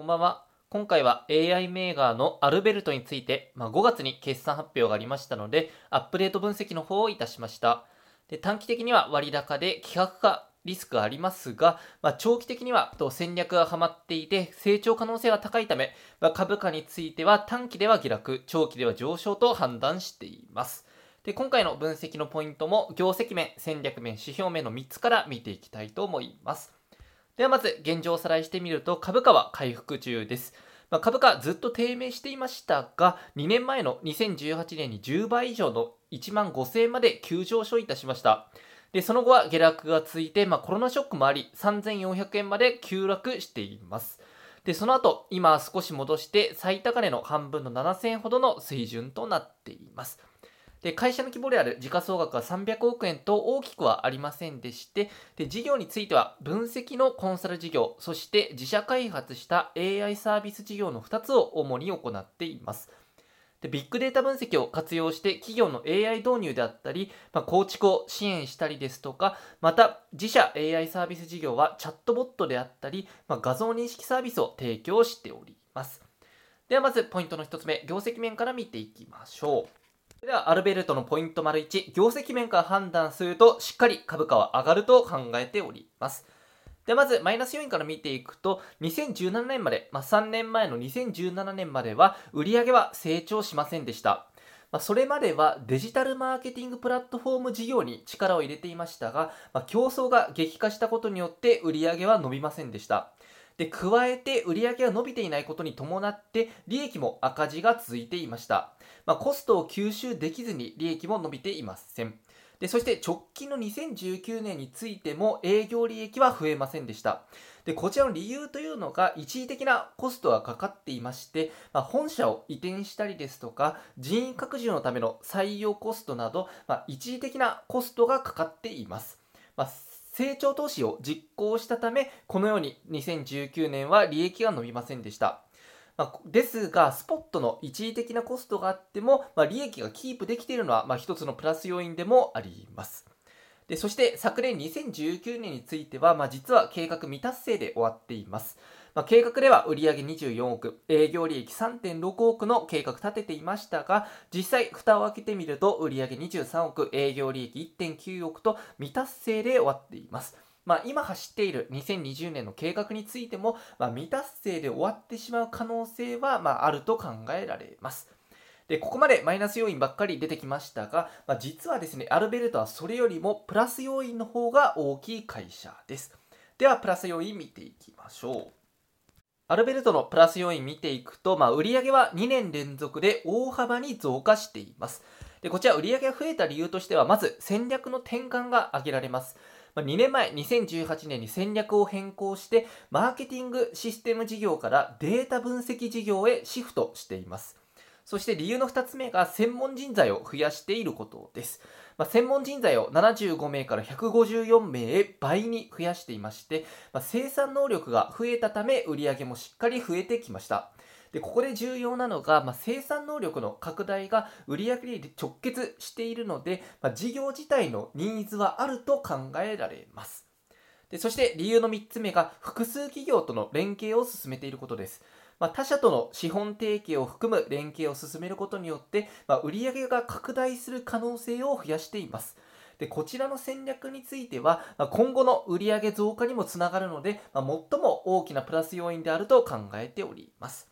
こんばんは。今回は AI メーカーのアルベルトについて、まあ、5月に決算発表がありましたので、アップデート分析の方をいたしました。で短期的には割高で規格化リスクがありますが、まあ、長期的にはと戦略がはまっていて成長可能性が高いため、まあ、株価については短期では下落、長期では上昇と判断しています。で今回の分析のポイントも業績面、戦略面、指標面の3つから見ていきたいと思います。ではまず現状をおさらいしてみると株価は回復中です。まあ、株価ずっと低迷していましたが、2年前の2018年に10倍以上の1万5000円まで急上昇いたしました。で、その後は下落がついて、まあ、コロナショックもあり、3400円まで急落しています。で、その後、今少し戻して、最高値の半分の7000円ほどの水準となっています。で、会社の規模である時価総額は300億円と大きくはありませんでして、で、事業については分析のコンサル事業、そして自社開発した AI サービス事業の2つを主に行っています。でビッグデータ分析を活用して企業の AI 導入であったり、まあ、構築を支援したりですとか、また自社 AI サービス事業はチャットボットであったり、まあ、画像認識サービスを提供しております。ではまずポイントの1つ目、業績面から見ていきましょう。では、アルベルトのポイント丸1、業績面から判断すると、しっかり株価は上がると考えております。で、まず、マイナス要因から見ていくと、2017年まで、まあ、3年前の2017年までは、売上は成長しませんでした。まあ、それまではデジタルマーケティングプラットフォーム事業に力を入れていましたが、まあ、競争が激化したことによって売り上げは伸びませんでした。で、加えて売上が伸びていないことに伴って利益も赤字が続いていました。まあ、コストを吸収できずに利益も伸びていません。で、そして直近の2019年についても営業利益は増えませんでした。で、こちらの理由というのが一時的なコストがかかっていまして、まあ、本社を移転したりですとか、人員拡充のための採用コストなど、まあ、一時的なコストがかかっています。まあ成長投資を実行したため、このように2019年は利益が伸びませんでした。まあ、ですが、スポットの一時的なコストがあっても、まあ、利益がキープできているのは、まあ、一つのプラス要因でもあります。でそして昨年2019年については、まあ、実は計画未達成で終わっています。まあ、計画では売上24億、営業利益3.6億の計画立てていましたが、実際蓋を開けてみると売上23億、営業利益1.9億と未達成で終わっています。まあ、今走っている2020年の計画についても、まあ、未達成で終わってしまう可能性は、まあ、あると考えられます。で、ここまでマイナス要因ばっかり出てきましたが、まあ、実はですね、アルベルトはそれよりもプラス要因の方が大きい会社です。では、プラス要因見ていきましょう。アルベルトのプラス要因見ていくと、まあ、売上は2年連続で大幅に増加しています。で、こちら売上が増えた理由としては、まず戦略の転換が挙げられます。まあ、2年前、2018年に戦略を変更して、マーケティングシステム事業からデータ分析事業へシフトしています。そして理由の2つ目が専門人材を増やしていることです。まあ、専門人材を75名から154名へ倍に増やしていまして、まあ、生産能力が増えたため売り上げもしっかり増えてきました。でここで重要なのが、まあ、生産能力の拡大が売上に直結しているので、まあ、事業自体のニーズはあると考えられます。でそして理由の3つ目が複数企業との連携を進めていることです。まあ、他社との資本提携を含む連携を進めることによって、まあ、売上が拡大する可能性を増やしています。でこちらの戦略については、まあ、今後の売上増加にもつながるので、まあ、最も大きなプラス要因であると考えております。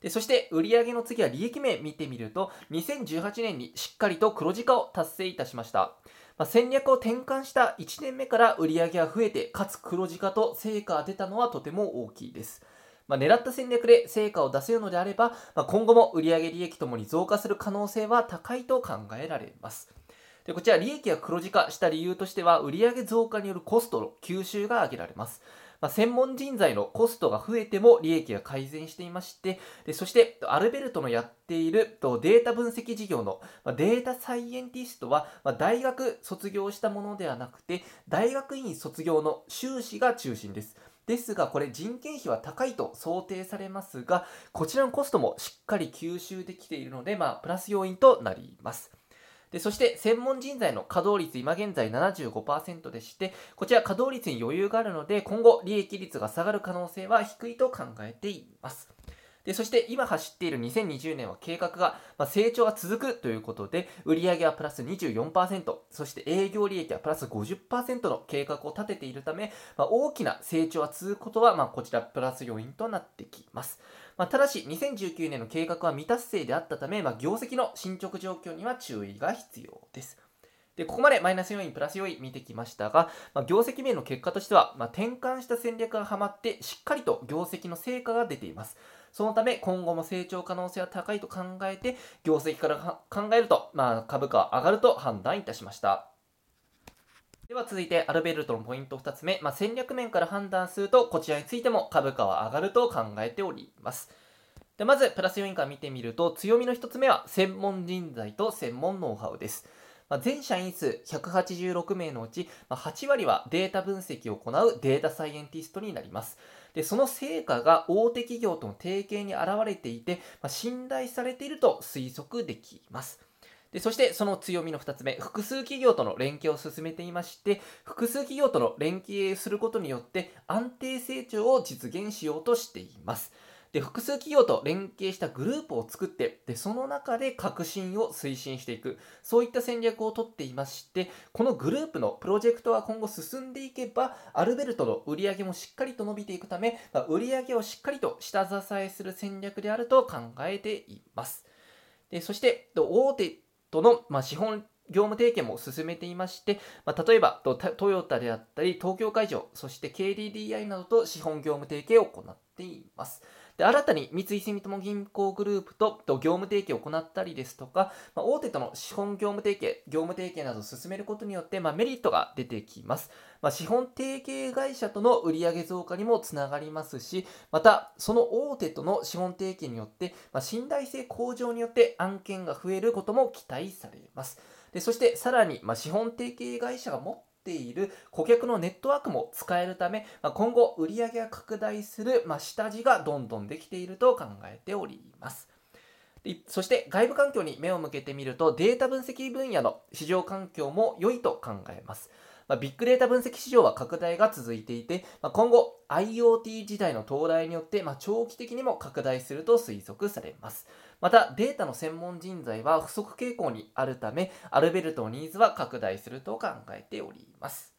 でそして売上の次は利益面見てみると2018年にしっかりと黒字化を達成いたしました、まあ、戦略を転換した1年目から売上が増えてかつ黒字化と成果が出たのはとても大きいですまあ、狙った戦略で成果を出せるのであれば、まあ、今後も売上利益ともに増加する可能性は高いと考えられます。でこちら利益が黒字化した理由としては売上増加によるコストの吸収が挙げられます。まあ、専門人材のコストが増えても利益が改善していましてでそしてアルベルトのやっているとデータ分析事業のまデータサイエンティストはま大学卒業したものではなくて大学院卒業の修士が中心ですですが、これ人件費は高いと想定されますが、こちらのコストもしっかり吸収できているので、まあ、プラス要因となります。でそして専門人材の稼働率今現在75%でしてこちら稼働率に余裕があるので今後利益率が下がる可能性は低いと考えていますでそして今走っている2020年は計画が、まあ、成長が続くということで売上はプラス24%そして営業利益はプラス50%の計画を立てているため、まあ、大きな成長が続くことは、まあ、こちらプラス要因となってきますまあ、ただし、2019年の計画は未達成であったため、まあ、業績の進捗状況には注意が必要です。で、ここまでマイナス要因、プラス要因見てきましたが、まあ、業績面の結果としては、まあ、転換した戦略がはまって、しっかりと業績の成果が出ています。そのため、今後も成長可能性は高いと考えて、業績から考えると、まあ、株価は上がると判断いたしました。では続いてアルベルトのポイント2つ目、まあ、戦略面から判断するとこちらについても株価は上がると考えております。でまずプラス要因から見てみると強みの1つ目は専門人材と専門ノウハウです。まあ、全社員数186名のうち、まあ、8割はデータ分析を行うデータサイエンティストになります。でその成果が大手企業との提携に現れていて、まあ、信頼されていると推測できます。でそしてその強みの2つ目、複数企業との連携を進めていまして、複数企業との連携することによって安定成長を実現しようとしています。で複数企業と連携したグループを作ってでその中で革新を推進していくそういった戦略をとっていましてこのグループのプロジェクトが今後進んでいけばアルベルトの売り上げもしっかりと伸びていくため、まあ、売り上げをしっかりと下支えする戦略であると考えていますでそして大手との、まあ、資本業務提携も進めていまして、まあ、例えばトヨタであったり東京会場そして KDDI などと資本業務提携を行っています。で新たに三井住友銀行グループとと業務提携を行ったりですとか、まあ、大手との資本業務提携、業務提携などを進めることによって、まあ、メリットが出てきます。まあ、資本提携会社との売上増加にもつながりますし、また、その大手との資本提携によって、まあ、信頼性向上によって案件が増えることも期待されます。でそして、さらに、まあ、資本提携会社が持っている顧客のネットワークも使えるため、ま、今後売上が拡大する、ま、下地がどんどんできていると考えております。そして外部環境に目を向けてみるとデータ分析分野の市場環境も良いと考えます。ま、ビッグデータ分析市場は拡大が続いていて、ま、今後 IoT 時代の到来によって、ま、長期的にも拡大すると推測されます。また、データの専門人材は不足傾向にあるため、アルベルトのニーズは拡大すると考えております。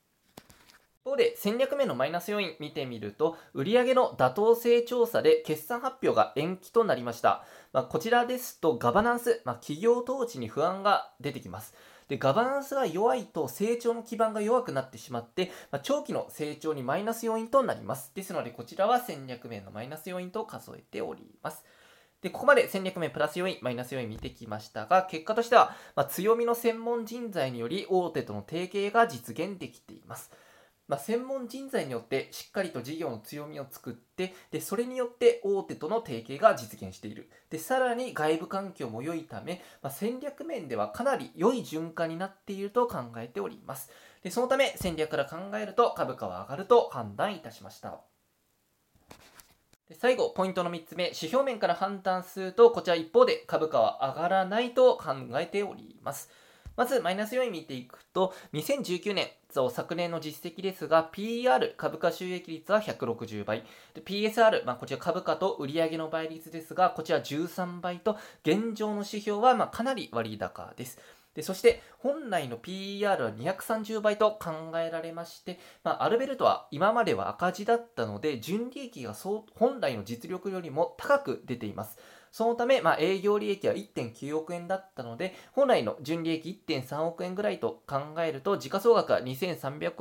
一方で戦略面のマイナス要因見てみると売上の妥当性調査で決算発表が延期となりました、まあ、こちらですとガバナンス、まあ、企業統治に不安が出てきます。でガバナンスが弱いと成長の基盤が弱くなってしまって、まあ、長期の成長にマイナス要因となります。ですのでこちらは戦略面のマイナス要因と数えております。で、ここまで戦略面プラス要因、マイナス要因見てきましたが、結果としては、まあ、強みの専門人材により大手との提携が実現できています。まあ、専門人材によってしっかりと事業の強みを作ってでそれによって大手との提携が実現している。でさらに外部環境も良いため、まあ、戦略面ではかなり良い循環になっていると考えております。でそのため戦略から考えると株価は上がると判断いたしました。最後、ポイントの3つ目、指標面から判断すると、こちら一方で株価は上がらないと考えております。まず、マイナス要因見ていくと、2019年、昨年の実績ですが、PR、株価収益率は160倍。PSR、まあ、こちら株価と売上の倍率ですが、こちら13倍と、現状の指標はまかなり割高です。でそして本来の PER は230倍と考えられまして、まあ、アルベルトは今までは赤字だったので純利益が本来の実力よりも高く出ています。そのため、まあ、営業利益は1.9億円だったので、本来の純利益1.3億円ぐらいと考えると、時価総額は2300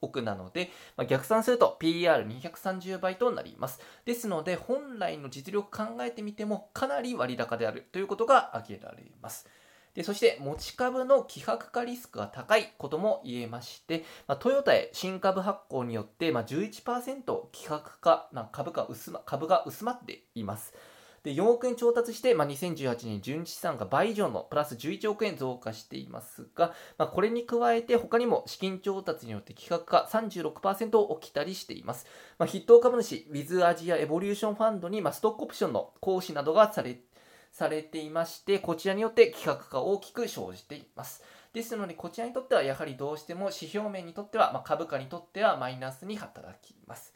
億なので、まあ、逆算すると PER230 倍となります。ですので、本来の実力考えてみても、かなり割高であるということが挙げられます。でそして持ち株の希薄化リスクが高いことも言えまして、まあ、トヨタへ新株発行によって、まあ、11%希薄化、まあ、株価薄、ま、株が薄まっています。で4億円調達して、まあ、2018年純資産が倍以上のプラス11億円増加していますが、まあ、これに加えて他にも資金調達によって企画化36%起きたりしています。まあ、筆頭株主、ウィズアジアエボリューションファンドに、まあ、ストックオプションの行使などがされされていましてこちらによって規格が大きく生じています。ですのでこちらにとってはやはりどうしても指標面にとっては、まあ、株価にとってはマイナスに働きます。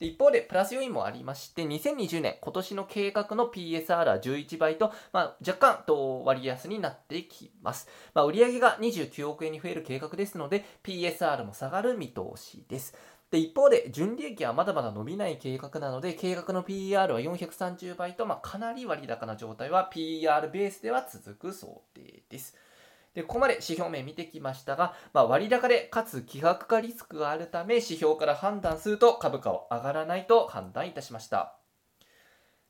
一方でプラス要因もありまして2020年今年の計画の PSR は11倍と、まあ、若干と割安になってきます、まあ、売上が29億円に増える計画ですので PSR も下がる見通しです。で一方で純利益はまだまだ伸びない計画なので計画の PR は430倍と、まあ、かなり割高な状態は PR ベースでは続く想定です。でここまで指標面見てきましたが、まあ、割高でかつ希薄化リスクがあるため指標から判断すると株価は上がらないと判断いたしました。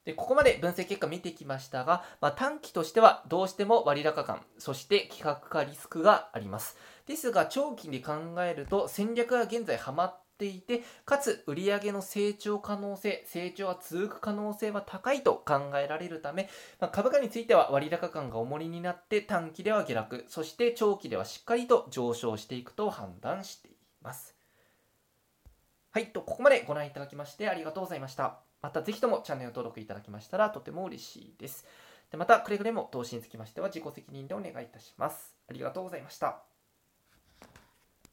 でここまで分析結果見てきましたが、まあ、短期としてはどうしても割高感、そして希薄化リスクがあります。ですが長期で考えると戦略が現在ハマっていて、かつ売上の成長可能性、成長が続く可能性は高いと考えられるため、まあ、株価については割高感が重りになって短期では下落、そして長期ではしっかりと上昇していくと判断しています。はい、とここまでご覧いただきましてありがとうございました。またぜひともチャンネル登録いただきましたらとても嬉しいです。でまたくれぐれも投資につきましては自己責任でお願いいたします。ありがとうございました。